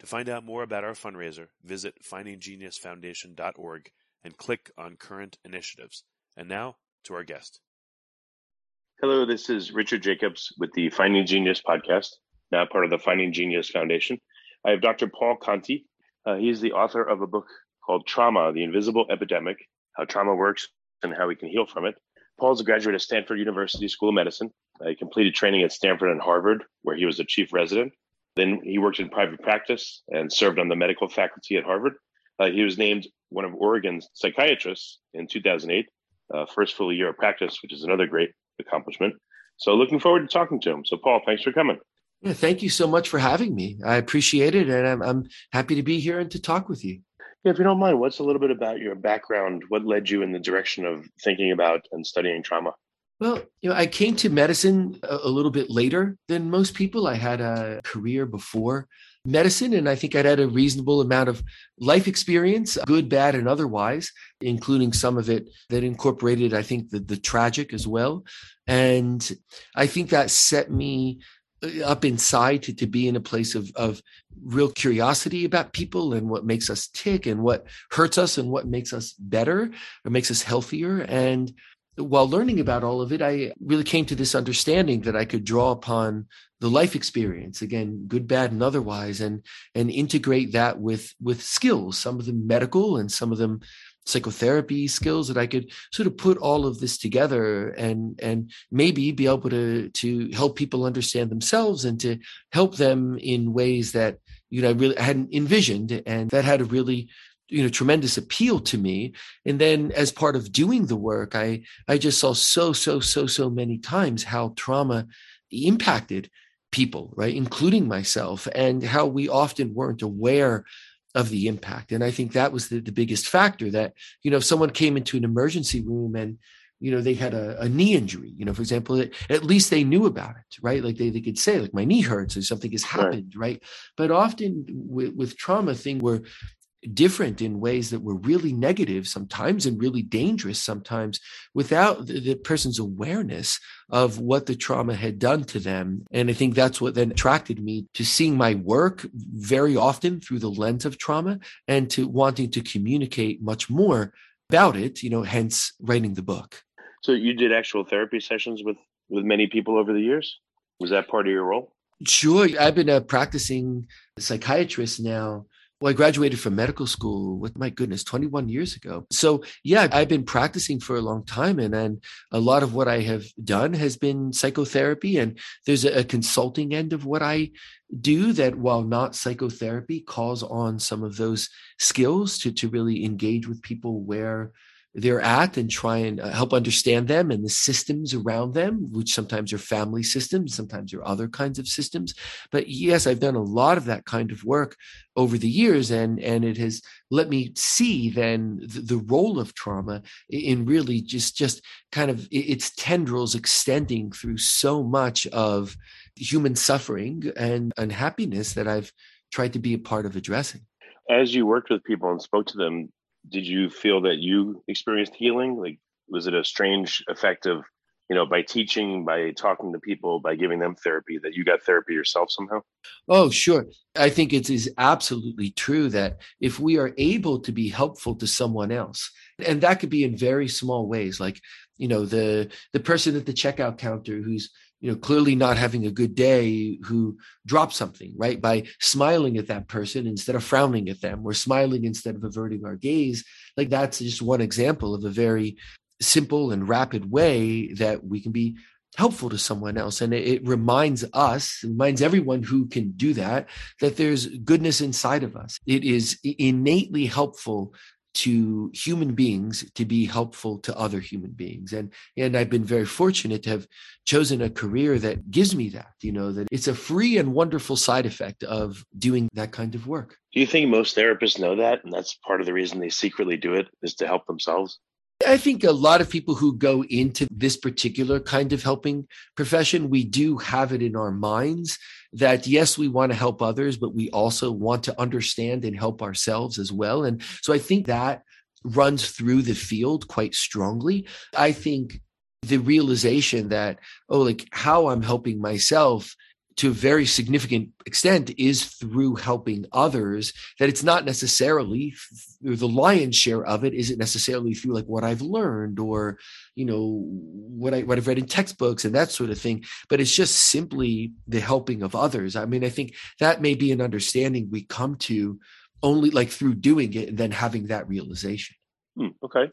To find out more about our fundraiser, visit findinggeniusfoundation.org and click on current initiatives. And now to our guest. Hello, this is Richard Jacobs with the Finding Genius podcast, now part of the Finding Genius Foundation. I have Dr. Paul Conti. Uh, he is the author of a book called Trauma, the Invisible Epidemic How Trauma Works and How We Can Heal from It. Paul is a graduate of Stanford University School of Medicine. Uh, he completed training at Stanford and Harvard, where he was a chief resident. Then he worked in private practice and served on the medical faculty at Harvard. Uh, he was named one of Oregon's psychiatrists in 2008, uh, first full year of practice, which is another great accomplishment. So looking forward to talking to him. So Paul, thanks for coming. Yeah, thank you so much for having me. I appreciate it, and I'm, I'm happy to be here and to talk with you. Yeah, if you don't mind, what's a little bit about your background? What led you in the direction of thinking about and studying trauma? Well, you know, I came to medicine a, a, little bit later than most people. I had a career before medicine, and I think I'd had a reasonable amount of life experience, good, bad, and otherwise, including some of it that incorporated, I think, the, the tragic as well. And I think that set me uh, up inside to, to be in a place of, of real curiosity about people and what makes us tick and what hurts us and what makes us better or makes us healthier. And while learning about all of it, I really came to this understanding that I could draw upon the life experience, again, good, bad, and otherwise, and and integrate that with with skills, some of them medical and some of them psychotherapy skills that I could sort of put all of this together and and maybe be able to to help people understand themselves and to help them in ways that you know I really hadn't envisioned and that had a really you know tremendous appeal to me. And then as part of doing the work i i just saw so so so so many times how trauma impacted people right including myself and how we often weren't aware of the impact. And i think that was the, the biggest factor that you know if someone came into an emergency room and you know they had a, a knee injury you know for example at least they knew about it right? Like they, they could say like my knee hurts or something has happened right, right? but often with, with trauma thing where different in ways that were really negative sometimes and really dangerous sometimes without the, the, person's awareness of what the trauma had done to them. And I think that's what then attracted me to seeing my work very often through the lens of trauma and to wanting to communicate much more about it, you know, hence writing the book. So you did actual therapy sessions with with many people over the years? Was that part of your role? Sure. I've been a practicing psychiatrist now well, I graduated from medical school with my goodness, 21 years ago. So yeah, I've been practicing for a long time. And then a lot of what I have done has been psychotherapy. And there's a, a consulting end of what I do that while not psychotherapy calls on some of those skills to, to really engage with people where they're at and try and uh, help understand them and the systems around them, which sometimes are family systems, sometimes are other kinds of systems. But yes, I've done a lot of that kind of work over the years, and and it has let me see then the, the role of trauma in really just just kind of its tendrils extending through so much of human suffering and unhappiness that I've tried to be a part of addressing. As you worked with people and spoke to them, did you feel that you experienced healing? Like, was it a strange effect of, you know, by teaching, by talking to people, by giving them therapy, that you got therapy yourself somehow? Oh, sure. I think it is absolutely true that if we are able to be helpful to someone else, and that could be in very small ways, like, you know, the the person at the checkout counter who's you know clearly not having a good day who drops something right? By smiling at that person instead of frowning at them or smiling instead of averting our gaze. Like that's just one example of a very simple and rapid way that we can be helpful to someone else. And it, it reminds us reminds everyone who can do that that there's goodness inside of us. It is innately helpful to human beings to be helpful to other human beings. And and I've been very fortunate to have chosen a career that gives me that you know that it's a free and wonderful side effect of doing that kind of work. Do you think most therapists know that and that's part of the reason they secretly do it is to help themselves I think a lot of people who go into this particular kind of helping profession, we do have it in our minds that yes, we want to help others, but we also want to understand and help ourselves as well. And so I think that runs through the field quite strongly. I think the realization that, oh, like how I'm helping myself to a very significant extent is through helping others that it's not necessarily the lion's share of it isn't necessarily through like what i've learned or you know what i what i've read in textbooks and that sort of thing but it's just simply the helping of others. I mean i think that may be an understanding we come to only like through doing it and then having that realization. Hmm, okay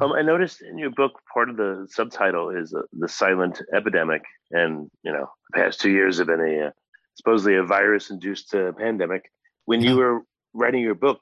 um, I noticed in your book, part of the subtitle is uh, the silent epidemic, and you know, the past two years have been a uh, supposedly a virus-induced uh, pandemic. When you were writing your book,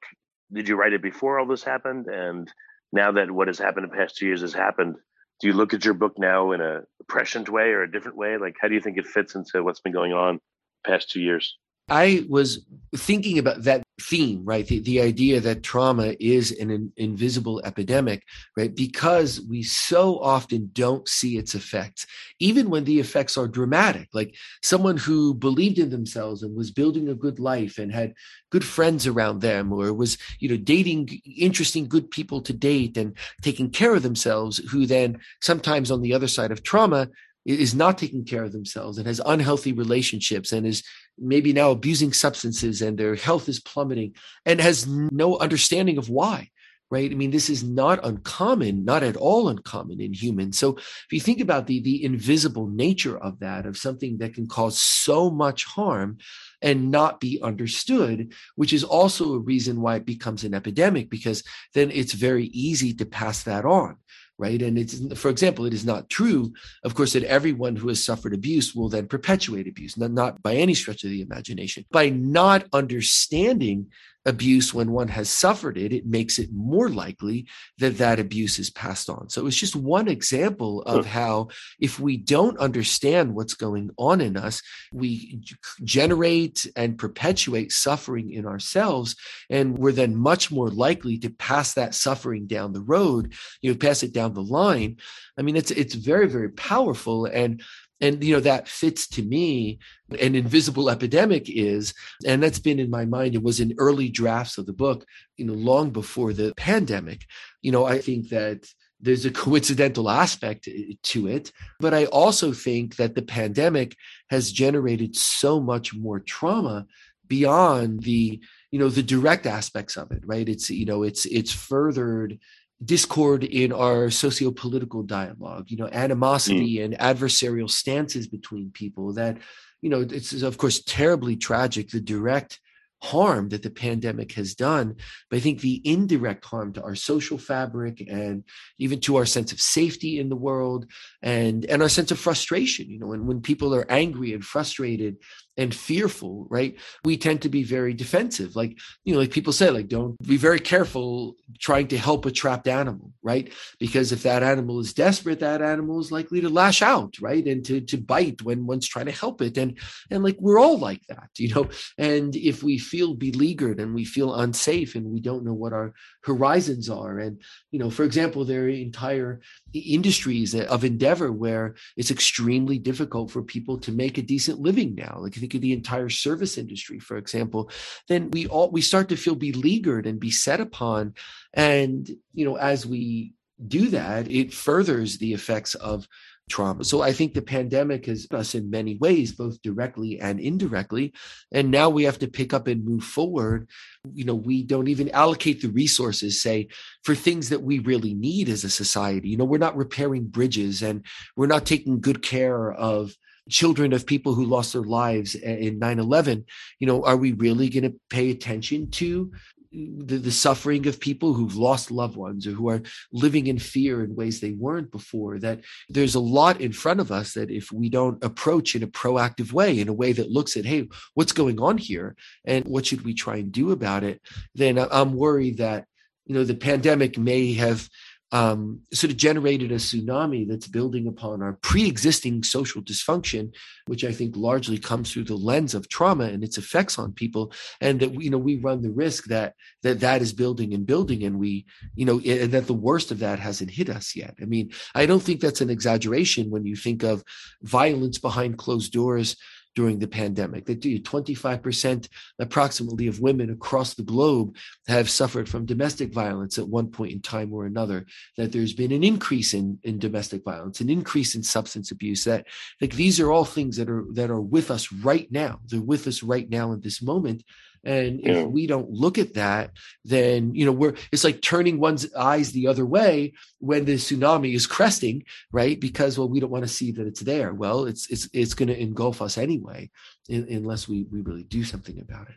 did you write it before all this happened? And now that what has happened in the past two years has happened, do you look at your book now in a prescient way or a different way? Like, how do you think it fits into what's been going on past two years? I was thinking about that theme, right? The, the idea that trauma is an, an invisible epidemic, right? Because we so often don't see its effects, even when the effects are dramatic. Like someone who believed in themselves and was building a good life and had good friends around them, or was, you know, dating interesting, good people to date and taking care of themselves, who then sometimes on the other side of trauma is not taking care of themselves and has unhealthy relationships and is maybe now abusing substances and their health is plummeting and has no understanding of why right? I mean this is not uncommon not at all uncommon in humans. So if you think about the the invisible nature of that of something that can cause so much harm and not be understood which is also a reason why it becomes an epidemic because then it's very easy to pass that on right? And it's, for example, it is not true, of course, that everyone who has suffered abuse will then perpetuate abuse, not, not by any stretch of the imagination. By not understanding abuse when one has suffered it, it makes it more likely that that abuse is passed on. So it's just one example of how if we don't understand what's going on in us, we generate and perpetuate suffering in ourselves. And we're then much more likely to pass that suffering down the road, you know, pass it down the line. I mean, it's, it's very, very powerful. And and you know that fits to me an invisible epidemic is and that's been in my mind. It was in early drafts of the book you know long before the pandemic. You know i think that there's a coincidental aspect eh, to it but i also think that the pandemic has generated so much more trauma beyond the you know the direct aspects of it right? It's you know it's it's furthered discord in our socio-political dialogue you know animosity mm. and adversarial stances between people that you know it's of course terribly tragic the direct harm that the pandemic has done but i think the indirect harm to our social fabric and even to our sense of safety in the world and and our sense of frustration you know and when people are angry and frustrated and fearful, right? We tend to be very defensive. Like, you know, like people say, like, don't be very careful trying to help a trapped animal, right? Because if that animal is desperate, that animal is likely to lash out, right? And to to bite when one's trying to help it. And and like we're all like that, you know. And if we feel beleaguered and we feel unsafe and we don't know what our horizons are, and you know, for example, there are entire industries of endeavor where it's extremely difficult for people to make a decent living now. Like think of the entire service industry, for example, then we all we start to feel beleaguered and beset upon. And you know, as we do that, it furthers the effects of trauma. So I think the pandemic has us in many ways, both directly and indirectly. And now we have to pick up and move forward. You know, we don't even allocate the resources, say, for things that we really need as a society. You know, we're not repairing bridges and we're not taking good care of children of people who lost their lives in 9-11 you know are we really going to pay attention to the, the, suffering of people who've lost loved ones or who are living in fear in ways they weren't before? That there's a lot in front of us that if we don't approach in a proactive way in a way that looks at hey what's going on here and what should we try and do about it then i'm worried that you know the pandemic may have um, sort of generated a tsunami that's building upon our pre-existing social dysfunction, which I think largely comes through the lens of trauma and its effects on people, and that you know we run the risk that that that is building and building, and we you know and that the worst of that hasn't hit us yet. I mean, I don't think that's an exaggeration when you think of violence behind closed doors during the pandemic. That 25% approximately of women across the globe have suffered from domestic violence at one point in time or another. That there's been an increase in, in domestic violence, an increase in substance abuse. That like these are all things that are that are with us right now. They're with us right now in this moment. And if we don't look at that, then you know we're it's like turning one's eyes the other way when the tsunami is cresting, right? Because well, we don't want to see that it's there. Well, it's it's it's going to engulf us anyway, in, unless we we really do something about it.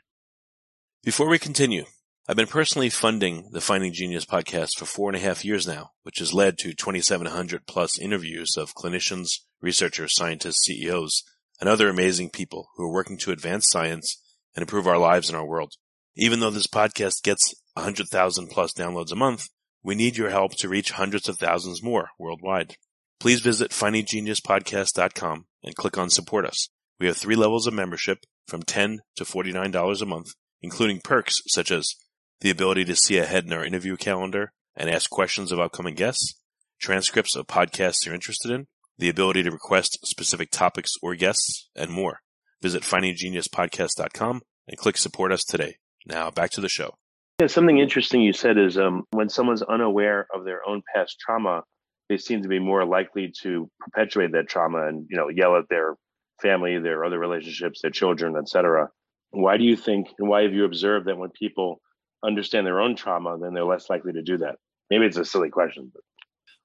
Before we continue, I've been personally funding the Finding Genius podcast for four and a half years now, which has led to 2,700 plus interviews of clinicians, researchers, scientists, CEOs, and other amazing people who are working to advance science and improve our lives and our world. Even though this podcast gets 100,000 plus downloads a month, we need your help to reach hundreds of thousands more worldwide. Please visit findinggeniuspodcast.com and click on support us. We have three levels of membership from 10 to $49 a month, including perks such as the ability to see ahead in our interview calendar and ask questions of upcoming guests, transcripts of podcasts you're interested in, the ability to request specific topics or guests, and more. Visit findinggeniuspodcast.com and click support us today. Now back to the show. Yeah, something interesting you said is um, when someone's unaware of their own past trauma, they seem to be more likely to perpetuate that trauma and you know yell at their family, their other relationships, their children, etc. Why do you think, and why have you observed that when people understand their own trauma, then they're less likely to do that? Maybe it's a silly question. But.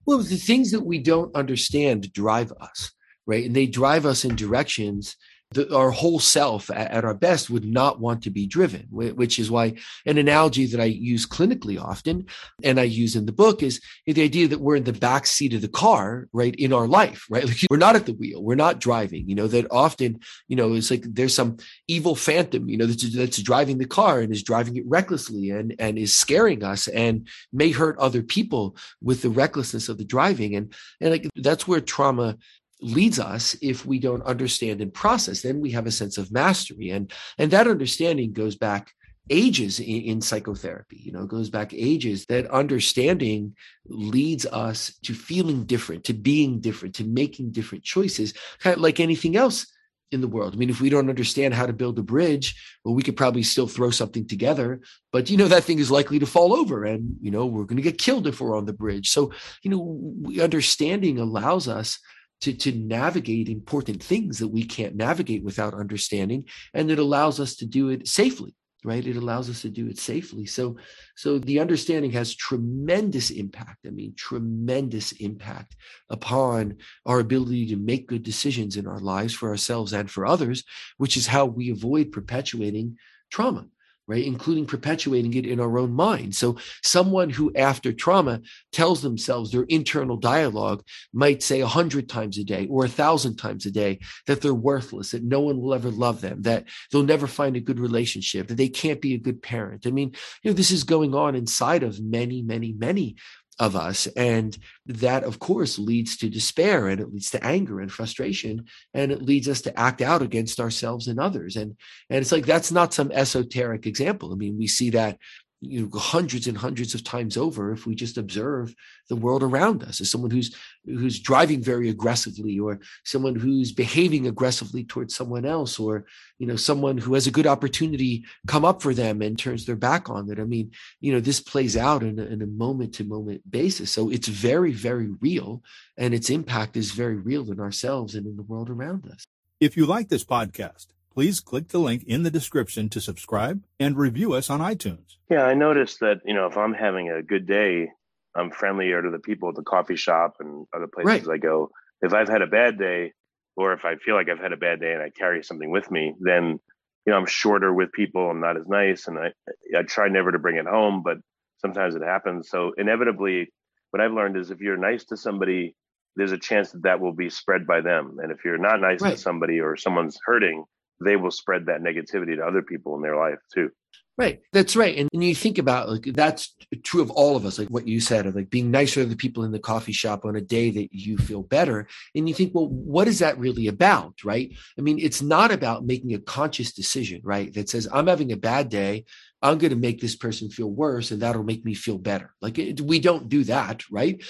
Well, the things that we don't understand drive us, right? And they drive us in directions the, our whole self at, at, our best would not want to be driven, which is why an analogy that I use clinically often and I use in the book is the idea that we're in the back seat of the car, right, in our life, right? Like we're not at the wheel, we're not driving, you know, that often, you know, it's like there's some evil phantom, you know, that's, that's driving the car and is driving it recklessly and, and is scaring us and may hurt other people with the recklessness of the driving. And, and like that's where trauma leads us if we don't understand and process then we have a sense of mastery. And and that understanding goes back ages in, in, psychotherapy you know goes back ages. That understanding leads us to feeling different to being different to making different choices kind of like anything else in the world. I mean if we don't understand how to build a bridge well we could probably still throw something together. But you know that thing is likely to fall over and you know we're going to get killed if we're on the bridge. So you know understanding allows us to, to navigate important things that we can't navigate without understanding. And it allows us to do it safely right? It allows us to do it safely. So so the understanding has tremendous impact. I mean tremendous impact upon our ability to make good decisions in our lives for ourselves and for others which is how we avoid perpetuating trauma right? Including perpetuating it in our own mind. So someone who after trauma tells themselves their internal dialogue might say a hundred times a day or a thousand times a day that they're worthless, that no one will ever love them, that they'll never find a good relationship, that they can't be a good parent. I mean, you know, this is going on inside of many, many, many of us. And that, of course, leads to despair and it leads to anger and frustration. And it leads us to act out against ourselves and others. And, and it's like, that's not some esoteric example. I mean, we see that you know hundreds and hundreds of times over if we just observe the world around us. As someone who's who's driving very aggressively or someone who's behaving aggressively towards someone else or you know someone who has a good opportunity come up for them and turns their back on it. I mean you know this plays out in a, in a moment to moment basis. So it's very very real and its impact is very real in ourselves and in the world around us. If you like this podcast please click the link in the description to subscribe and review us on iTunes. Yeah, I noticed that, you know, if I'm having a good day, I'm friendlier to the people at the coffee shop and other places right. I go. If I've had a bad day, or if I feel like I've had a bad day and I carry something with me, then you know I'm shorter with people. I'm not as nice, and I I try never to bring it home, but sometimes it happens. So inevitably, what I've learned is if you're nice to somebody, there's a chance that that will be spread by them, and if you're not nice right. to somebody or someone's hurting, they will spread that negativity to other people in their life too. Right. That's right. And, and you think about like that's true of all of us, like what you said of like being nicer to the people in the coffee shop on a day that you feel better. And you think, well, what is that really about? Right. I mean, it's not about making a conscious decision, right? That says, I'm having a bad day. I'm going to make this person feel worse and that'll make me feel better. Like it, we don't do that, right?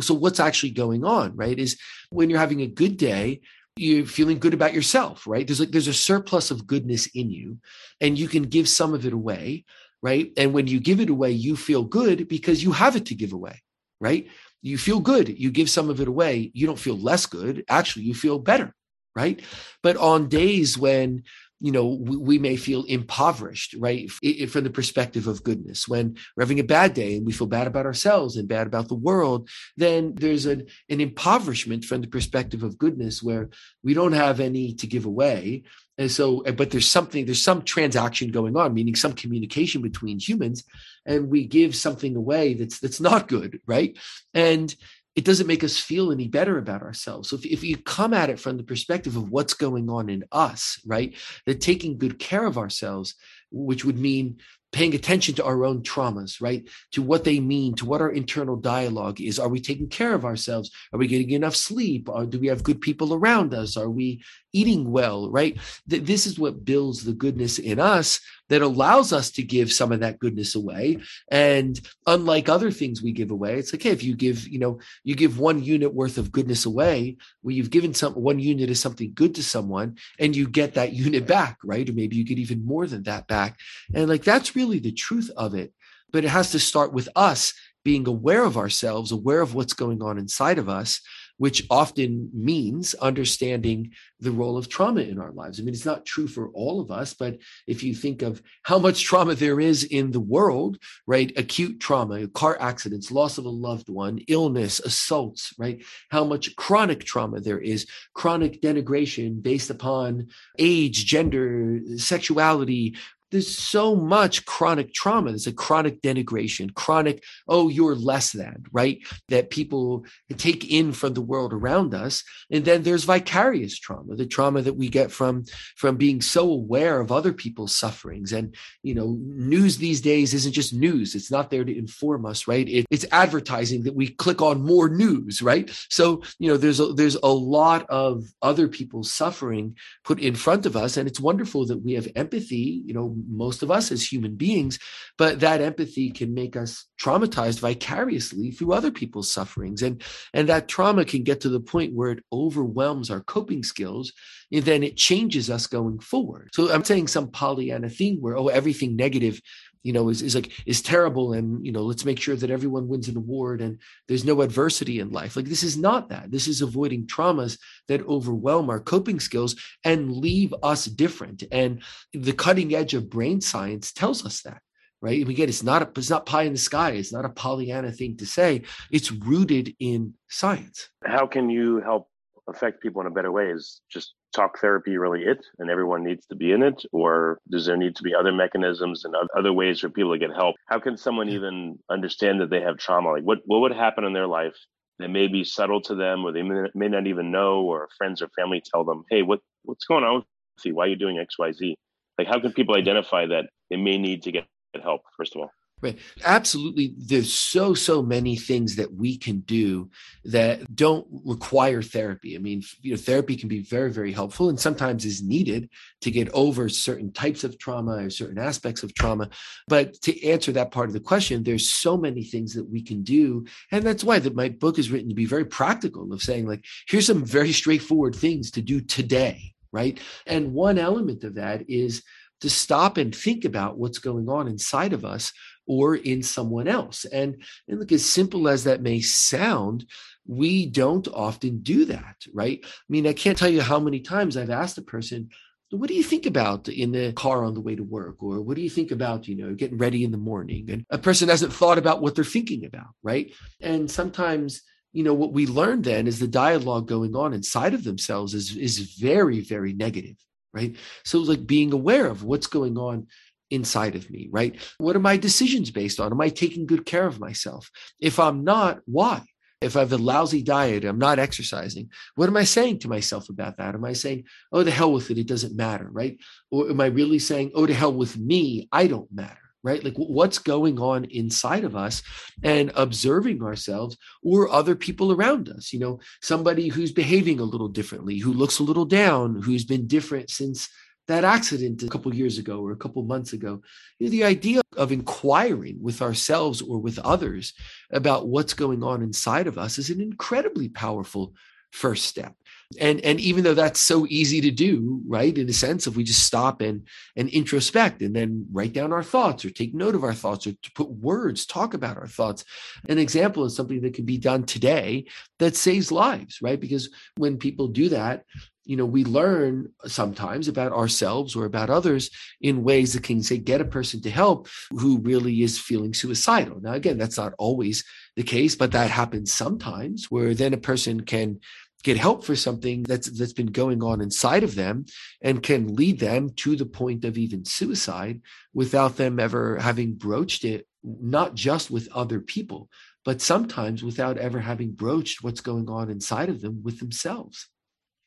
So what's actually going on, right? Is when you're having a good day, you're feeling good about yourself, right? There's like there's a surplus of goodness in you, and you can give some of it away, right? And when you give it away, you feel good because you have it to give away, right? You feel good. You give some of it away. You don't feel less good. Actually, you feel better, right? But on days when you know, we, we, may feel impoverished, right? From the perspective of goodness. When we're having a bad day and we feel bad about ourselves and bad about the world, then there's an, an impoverishment from the perspective of goodness where we don't have any to give away. And so, but there's something, there's some transaction going on, meaning some communication between humans, and we give something away that's that's not good, right? And it doesn't make us feel any better about ourselves. So if, if you come at it from the perspective of what's going on in us, right, that taking good care of ourselves, which would mean paying attention to our own traumas, right? To what they mean, to what our internal dialogue is. Are we taking care of ourselves? Are we getting enough sleep? Or do we have good people around us? Are we eating well, right? This is what builds the goodness in us that allows us to give some of that goodness away. And unlike other things we give away, it's like, hey, if you give, you know, you give one unit worth of goodness away, where you've given some one unit of something good to someone and you get that unit back, right? Or maybe you get even more than that back. And like that's really the truth of it. But it has to start with us being aware of ourselves, aware of what's going on inside of us, which often means understanding the role of trauma in our lives. I mean, it's not true for all of us, but if you think of how much trauma there is in the world, right? Acute trauma, car accidents, loss of a loved one, illness, assaults, right? How much chronic trauma there is, chronic denigration based upon age, gender, sexuality, there's so much chronic trauma. There's a chronic denigration, chronic, oh, you're less than, right? That people take in from the world around us. And then there's vicarious trauma, the trauma that we get from, from being so aware of other people's sufferings. And, you know, news these days isn't just news. It's not there to inform us, right? It, it's advertising that we click on more news, right? So, you know, there's a, there's a lot of other people's suffering put in front of us. And it's wonderful that we have empathy, you know, most of us as human beings, but that empathy can make us traumatized vicariously through other people's sufferings. And, and that trauma can get to the point where it overwhelms our coping skills, and then it changes us going forward. So I'm saying some Pollyanna thing where, oh, everything negative you know is, is like is terrible and you know let's make sure that everyone wins an award and there's no adversity in life. Like this is not that. This is avoiding traumas that overwhelm our coping skills and leave us different. And the cutting edge of brain science tells us that right? And again it's not a, it's not pie in the sky. It's not a pollyanna thing to say. It's rooted in science. How can you help affect people in a better way is just talk therapy really it and everyone needs to be in it? Or does there need to be other mechanisms and other ways for people to get help? How can someone even understand that they have trauma? Like what, what would happen in their life that may be subtle to them or they may, may not even know or friends or family tell them, hey, what, what's going on with you? Why are you doing X, Y, Z? Like how can people identify that they may need to get help, first of all? Right. Absolutely. There's so, so many things that we can do that don't require therapy. I mean, you know, therapy can be very, very helpful and sometimes is needed to get over certain types of trauma or certain aspects of trauma. But to answer that part of the question, there's so many things that we can do. And that's why that my book is written to be very practical of saying, like, here's some very straightforward things to do today. Right. And one element of that is to stop and think about what's going on inside of us or in someone else. And, and look, as simple as that may sound, we don't often do that, right? I mean, I can't tell you how many times I've asked a person, what do you think about in the car on the way to work or what do you think about you know getting ready in the morning and a person hasn't thought about what they're thinking about right and sometimes you know what we learn then is the dialogue going on inside of themselves is is very very negative right so like being aware of what's going on inside of me, right? What are my decisions based on? Am I taking good care of myself? If I'm not, why? If I have a lousy diet, I'm not exercising, what am I saying to myself about that? Am I saying, oh, the hell with it, it doesn't matter, right? Or am I really saying, oh, to hell with me, I don't matter? right? Like what's going on inside of us and observing ourselves or other people around us. You know, somebody who's behaving a little differently, who looks a little down, who's been different since that accident a couple years ago or a couple months ago you know, the idea of inquiring with ourselves or with others about what's going on inside of us is an incredibly powerful first step. And and even though that's so easy to do right in a sense if we just stop and and introspect and then write down our thoughts or take note of our thoughts or to put words talk about our thoughts an example is something that can be done today that saves lives right? Because when people do that you know we learn sometimes about ourselves or about others in ways that can say get a person to help who really is feeling suicidal. Now again that's not always the case but that happens sometimes where then a person can get help for something that's that's been going on inside of them and can lead them to the point of even suicide without them ever having broached it not just with other people but sometimes without ever having broached what's going on inside of them with themselves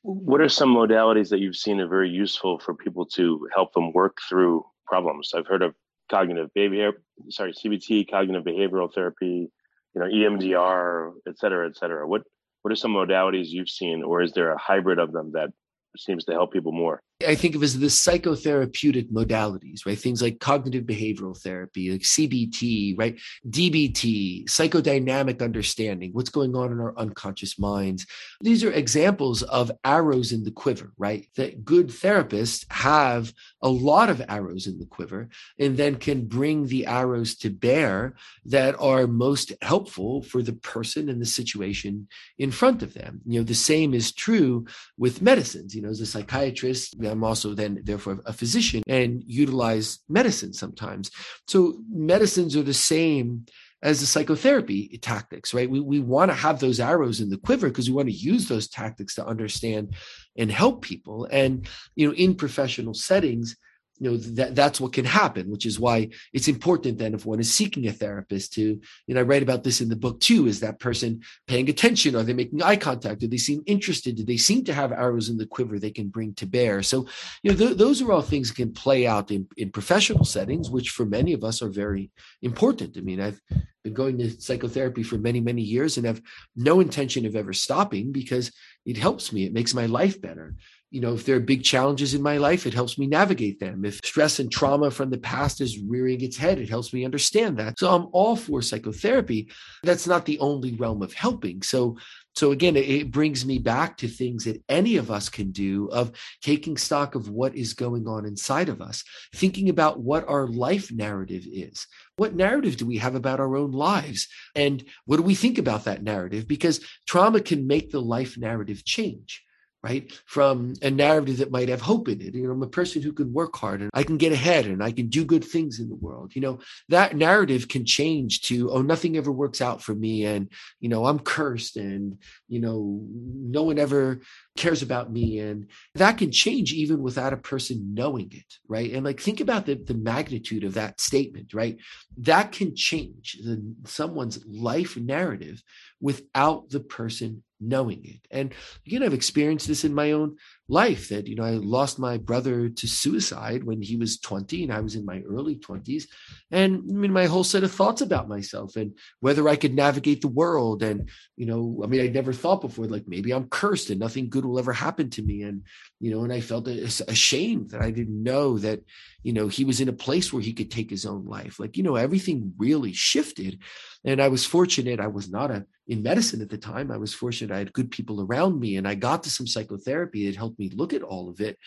what are some modalities that you've seen are very useful for people to help them work through problems? I've heard of cognitive behavior, sorry, CBT, cognitive behavioral therapy, you know, EMDR, et cetera, et cetera. What what are some modalities you've seen, or is there a hybrid of them that seems to help people more? I think of as the psychotherapeutic modalities, right? Things like cognitive behavioral therapy, like CBT, right? DBT, psychodynamic understanding, what's going on in our unconscious minds. These are examples of arrows in the quiver, right? That good therapists have a lot of arrows in the quiver and then can bring the arrows to bear that are most helpful for the person and the situation in front of them. You know, the same is true with medicines. You know, as a psychiatrist, I'm also then therefore a physician and utilize medicine sometimes. So medicines are the same as the psychotherapy tactics, right? We, we want to have those arrows in the quiver because we want to use those tactics to understand and help people. And, you know, in professional settings, you know that that's what can happen which is why it's important then if one is seeking a therapist to you know i write about this in the book too is that person paying attention are they making eye contact do they seem interested do they seem to have arrows in the quiver they can bring to bear? So you know th- those are all things that can play out in, in professional settings which for many of us are very important. I mean i've been going to psychotherapy for many many years and have no intention of ever stopping because it helps me. It makes my life better you know, if there are big challenges in my life, it helps me navigate them. If stress and trauma from the past is rearing its head, it helps me understand that. So I'm all for psychotherapy. That's not the only realm of helping. So so again, it brings me back to things that any of us can do of taking stock of what is going on inside of us, thinking about what our life narrative is. What narrative do we have about our own lives? And what do we think about that narrative? Because trauma can make the life narrative change right? From a narrative that might have hope in it. You know, I'm a person who can work hard and I can get ahead and I can do good things in the world. You know, that narrative can change to, oh, nothing ever works out for me. And, you know, I'm cursed and, you know, no one ever cares about me. And that can change even without a person knowing it, right? And like, think about the, the magnitude of that statement, right? That can change the, someone's life narrative without the person knowing it. And again, I've experienced this in my own life that, you know, I lost my brother to suicide when he was 20 and I was in my early 20s. And I mean, my whole set of thoughts about myself and whether I could navigate the world. And, you know, I mean, I'd never thought before, like maybe I'm cursed and nothing good will ever happen to me. And, you know, and I felt ashamed that I didn't know that, you know, he was in a place where he could take his own life. Like, you know, everything really shifted. And I was fortunate. I was not a, in medicine at the time. I was fortunate. I had good people around me and I got to some psychotherapy that helped me look at all of it.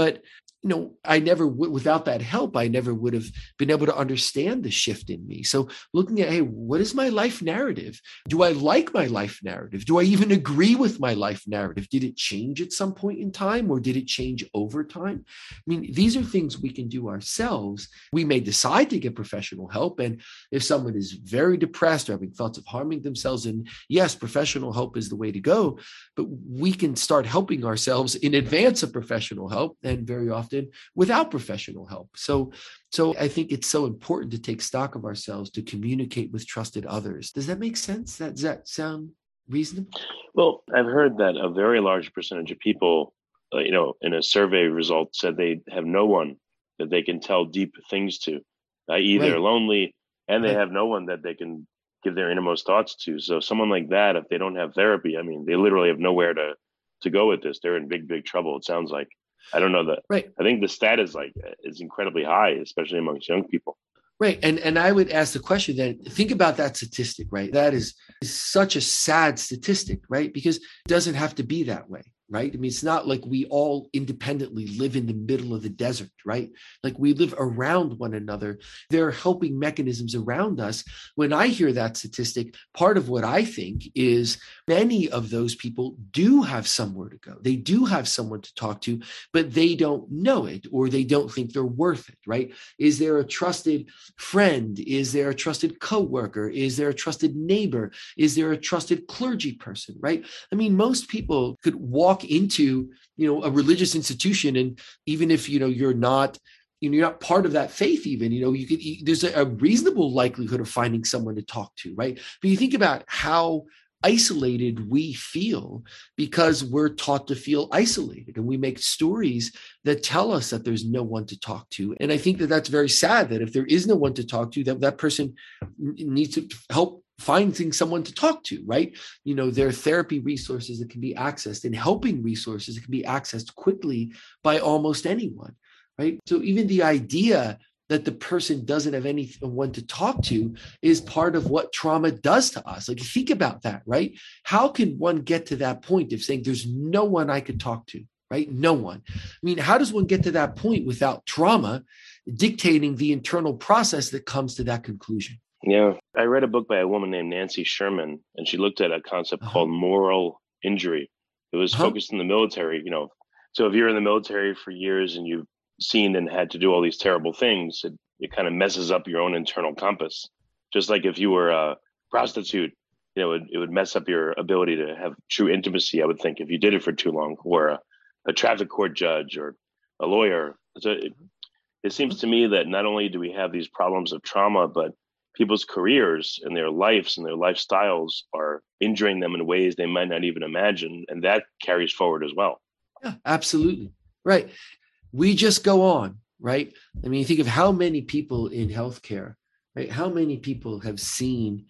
But you know, I never, without that help, I never would have been able to understand the shift in me. So looking at, hey, what is my life narrative? Do I like my life narrative? Do I even agree with my life narrative? Did it change at some point in time or did it change over time? I mean, these are things we can do ourselves. We may decide to get professional help. And if someone is very depressed or having thoughts of harming themselves, and yes, professional help is the way to go, but we can start helping ourselves in advance of professional help. And very often, without professional help. So, so I think it's so important to take stock of ourselves to communicate with trusted others. Does that make sense? That, does that sound reasonable? Well, I've heard that a very large percentage of people, uh, you know, in a survey result said they have no one that they can tell deep things to, i.e., right. they're lonely and they right. have no one that they can give their innermost thoughts to. So someone like that, if they don't have therapy, I mean, they literally have nowhere to to go with this. They're in big, big trouble. It sounds like. I don't know that. Right. I think the stat is like is incredibly high, especially amongst young people. Right. And and I would ask the question then, think about that statistic, right? That is, is such a sad statistic, right? Because it doesn't have to be that way right? I mean, it's not like we all independently live in the middle of the desert, right? Like we live around one another. There are helping mechanisms around us. When I hear that statistic, part of what I think is many of those people do have somewhere to go. They do have someone to talk to, but they don't know it or they don't think they're worth it, right? Is there a trusted friend? Is there a trusted coworker? Is there a trusted neighbor? Is there a trusted clergy person, right? I mean, most people could walk walk into you know a religious institution and even if you know you're not you know, you're not part of that faith even you know you could there's a, a reasonable likelihood of finding someone to talk to right? But you think about how isolated we feel because we're taught to feel isolated and we make stories that tell us that there's no one to talk to. And i think that that's very sad that if there is no one to talk to that that person needs to help finding someone to talk to, right? You know, there are therapy resources that can be accessed and helping resources that can be accessed quickly by almost anyone, right? So even the idea that the person doesn't have anyone to talk to is part of what trauma does to us. Like, think about that, right? How can one get to that point of saying, there's no one I could talk to, right? No one. I mean, how does one get to that point without trauma dictating the internal process that comes to that conclusion? Yeah. I read a book by a woman named Nancy Sherman, and she looked at a concept uh-huh. called moral injury. It was uh-huh. focused in the military, you know. So if you're in the military for years and you've seen and had to do all these terrible things, it, it kind of messes up your own internal compass. Just like if you were a prostitute, you know, it, it would mess up your ability to have true intimacy, I would think, if you did it for too long, or a, a traffic court judge or a lawyer. So it, it seems to me that not only do we have these problems of trauma, but people's careers and their lives and their lifestyles are injuring them in ways they might not even imagine and that carries forward as well. Yeah absolutely. Right. We just go on right? I mean think of how many people in healthcare right? How many people have seen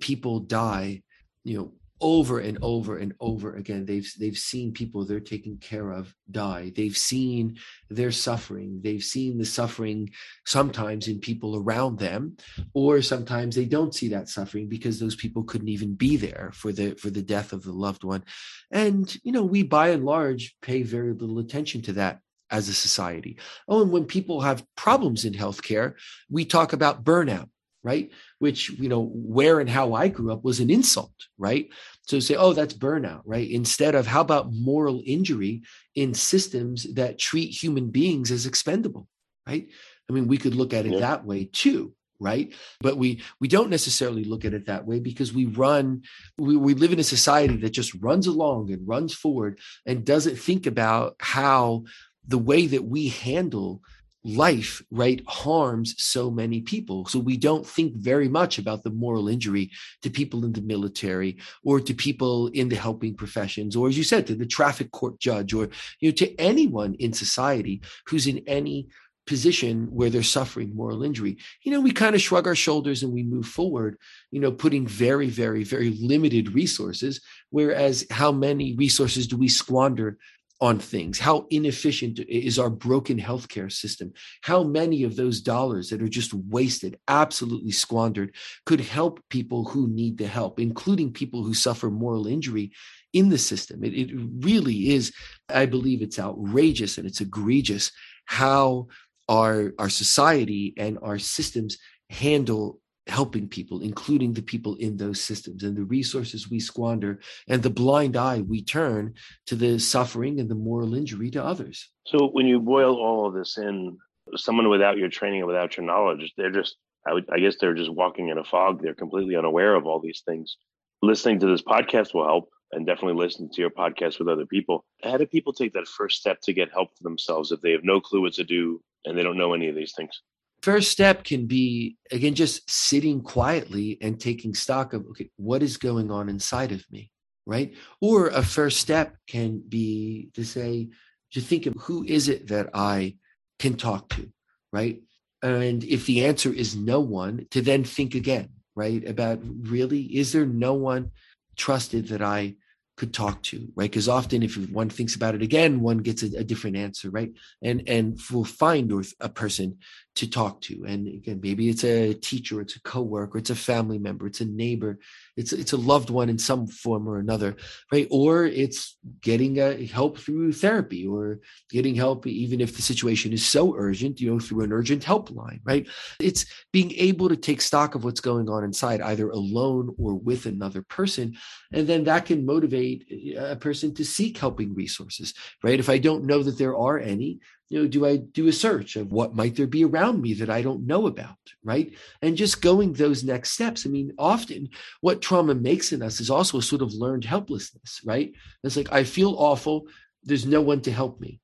people die you know over and over and over again they've they've seen people they're taking care of die. They've seen their suffering. They've seen the suffering sometimes in people around them or sometimes they don't see that suffering because those people couldn't even be there for the for the death of the loved one. And you know we by and large pay very little attention to that as a society. Oh and when people have problems in healthcare we talk about burnout right? Which, you know, where and how I grew up was an insult, right? So say, oh, that's burnout, right? Instead of how about moral injury in systems that treat human beings as expendable, right? I mean, we could look at it yeah. that way too, right but we we don't necessarily look at it that way because we run we, we live in a society that just runs along and runs forward and doesn't think about how the way that we handle life right harms so many people. So we don't think very much about the moral injury to people in the military or to people in the helping professions or as you said to the traffic court judge or you know to anyone in society who's in any position where they're suffering moral injury. You know we kind of shrug our shoulders and we move forward you know putting very very very limited resources whereas how many resources do we squander on things how inefficient is our broken healthcare system how many of those dollars that are just wasted absolutely squandered could help people who need the help including people who suffer moral injury in the system. It, it really is i believe it's outrageous and it's egregious how our our society and our systems handle helping people, including the people in those systems, and the resources we squander, and the blind eye we turn to the suffering and the moral injury to others. So, when you boil all of this in, someone without your training and without your knowledge, they're just, I, would, I guess they're just walking in a fog. They're completely unaware of all these things. Listening to this podcast will help, and definitely listen to your podcast with other people. How do people take that first step to get help for themselves if they have no clue what to do and they don't know any of these things? First step can be again just sitting quietly and taking stock of okay what is going on inside of me right or a first step can be to say to think of who is it that i can talk to right and if the answer is no one to then think again right about really is there no one trusted that i could talk to, right? Because often, if one thinks about it again, one gets a, a different answer, right? And and will find a person to talk to, and again, maybe it's a teacher, it's a coworker, it's a family member, it's a neighbor, it's it's a loved one in some form or another, right? Or it's getting a help through therapy, or getting help even if the situation is so urgent, you know, through an urgent helpline, right? It's being able to take stock of what's going on inside, either alone or with another person, and then that can motivate motivate a person to seek helping resources, right? If I don't know that there are any, you know, do I do a search of what might there be around me that I don't know about, right? And just going those next steps. I mean, often what trauma makes in us is also a sort of learned helplessness, right? It's like I feel awful. There's no one to help me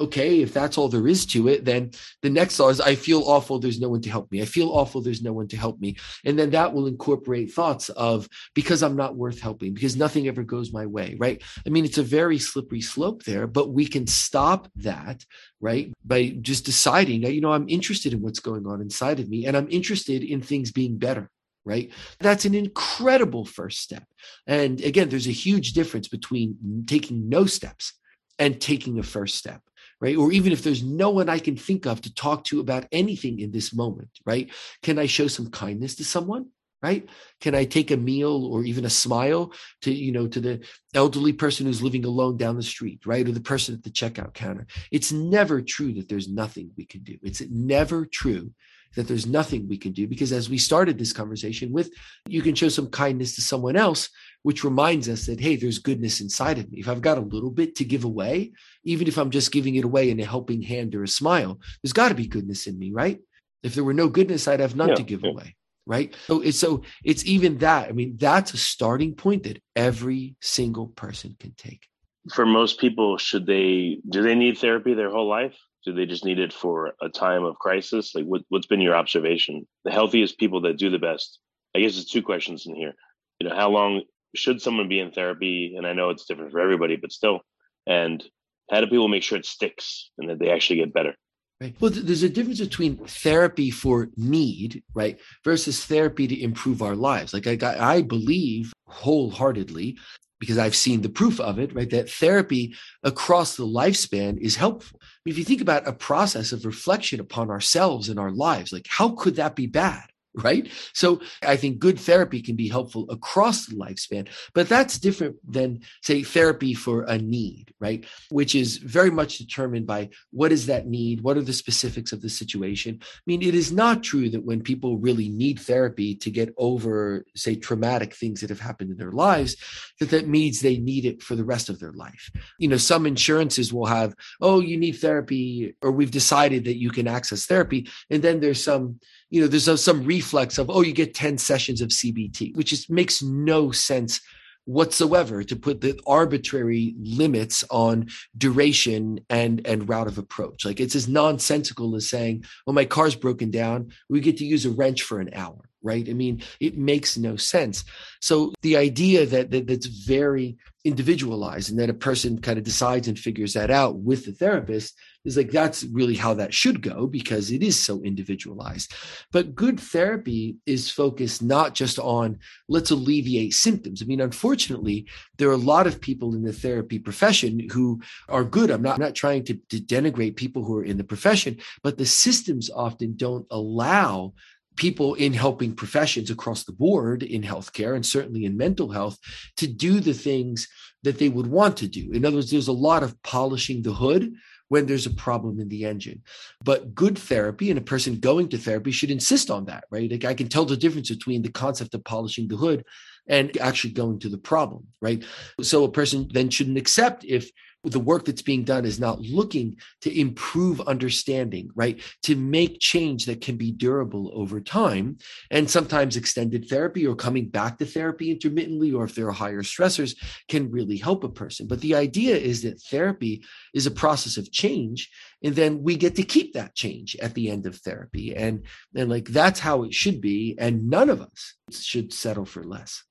okay, if that's all there is to it, then the next thought is, I feel awful. There's no one to help me. I feel awful. There's no one to help me. And then that will incorporate thoughts of because I'm not worth helping, because nothing ever goes my way, right? I mean, it's a very slippery slope there, but we can stop that, right? By just deciding that, you know, I'm interested in what's going on inside of me and I'm interested in things being better right? That's an incredible first step. And again, there's a huge difference between taking no steps and taking a first step right? Or even if there's no one I can think of to talk to about anything in this moment, right? Can I show some kindness to someone? Right? Can I take a meal or even a smile to, you know, to the elderly person who's living alone down the street, right? Or the person at the checkout counter. It's never true that there's nothing we can do. It's never true that there's nothing we can do. Because as we started this conversation with you can show some kindness to someone else which reminds us that hey there's goodness inside of me. If i've got a little bit to give away even if i'm just giving it away in a helping hand or a smile there's got to be goodness in me right? If there were no goodness i'd have none yeah, to give yeah. away right? So it's so it's even that i mean that's a starting point that every single person can take. For most people should they do they need therapy their whole life do they just need it for a time of crisis? Like, what, what's been your observation? The healthiest people that do the best. I guess there's two questions in here. You know, how long should someone be in therapy? And I know it's different for everybody, but still. And how do people make sure it sticks and that they actually get better? Right. Well, there's a difference between therapy for need, right, versus therapy to improve our lives. Like I, I believe wholeheartedly because I've seen the proof of it, right? That therapy across the lifespan is helpful. If you think about a process of reflection upon ourselves and our lives, like how could that be bad? Right? So I think good therapy can be helpful across the lifespan, but that's different than, say, therapy for a need, right? Which is very much determined by what is that need? What are the specifics of the situation? I mean, it is not true that when people really need therapy to get over, say, traumatic things that have happened in their lives, that that means they need it for the rest of their life. You know, some insurances will have, oh, you need therapy, or we've decided that you can access therapy. And then there's some you know, there's some reflex of, oh, you get 10 sessions of CBT, which just makes no sense whatsoever to put the arbitrary limits on duration and and route of approach. Like it's as nonsensical as saying well my car's broken down. We get to use a wrench for an hour right? I mean it makes no sense. So the idea that, that that's very individualized and that a person kind of decides and figures that out with the therapist is like that's really how that should go because it is so individualized. But good therapy is focused not just on let's alleviate symptoms. I mean unfortunately there are a lot of people in the therapy profession who are good. I'm not, I'm not trying to, to denigrate people who are in the profession but the systems often don't allow people in helping professions across the board in healthcare and certainly in mental health to do the things that they would want to do. In other words, there's a lot of polishing the hood when there's a problem in the engine. But good therapy and a person going to therapy should insist on that, right? Like I can tell the difference between the concept of polishing the hood and actually going to the problem, right? So a person then shouldn't accept if the work that's being done is not looking to improve understanding, right? To make change that can be durable over time. And sometimes extended therapy or coming back to therapy intermittently, or if there are higher stressors, can really help a person. But the idea is that therapy is a process of change. And then we get to keep that change at the end of therapy. And, and like that's how it should be. And none of us should settle for less.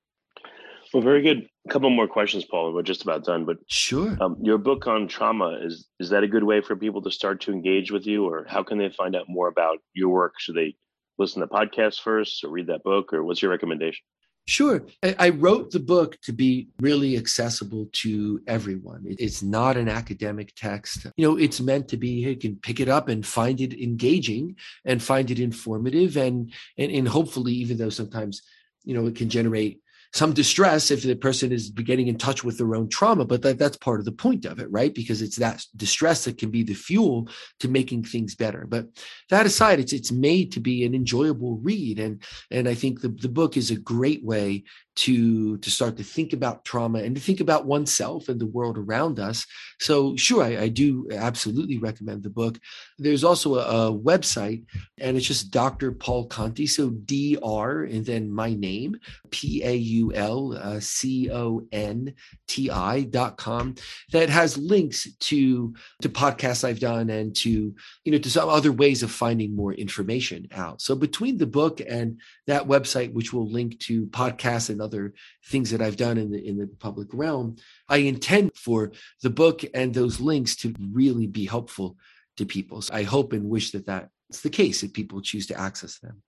Well, very good. A couple more questions, Paul. We're just about done, but sure. Um, your book on trauma is is that a good way for people to start to engage with you, or how can they find out more about your work? Should they listen to podcasts first, or read that book, or what's your recommendation? Sure. I wrote the book to be really accessible to everyone. It's not an academic text. You know, it's meant to be, you can pick it up and find it engaging and find it informative and, and, and hopefully, even though sometimes, you know, it can generate some distress if the person is getting in touch with their own trauma but that, that's part of the point of it right? Because it's that distress that can be the fuel to making things better. But that aside it's it's made to be an enjoyable read. And and i think the, the book is a great way to to start to think about trauma and to think about oneself and the world around us. So sure i, I do absolutely recommend the book. There's also a, a, website and it's just dr paul conti so dr and then my name p-a-u-l-c-o-n-t-i dot com that has links to to podcasts i've done and to you know to some other ways of finding more information out. So between the book and that website which will link to podcasts and other things that I've done in the in the public realm. I intend for the book and those links to really be helpful to people. So I hope and wish that that's the case if people choose to access them.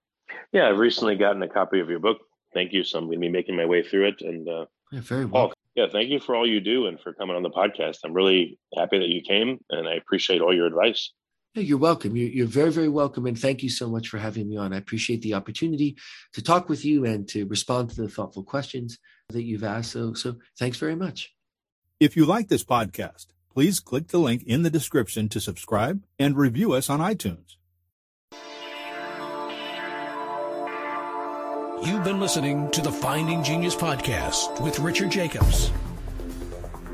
Yeah, I've recently gotten a copy of your book. Thank you. So I'm going to be making my way through it. And uh, yeah, very well. Paul, yeah, thank you for all you do and for coming on the podcast. I'm really happy that you came, and I appreciate all your advice. You're welcome. You're, very, very welcome. And thank you so much for having me on. I appreciate the opportunity to talk with you and to respond to the thoughtful questions that you've asked. So, so thanks very much. If you like this podcast, please click the link in the description to subscribe and review us on iTunes. You've been listening to the Finding Genius podcast with Richard Jacobs.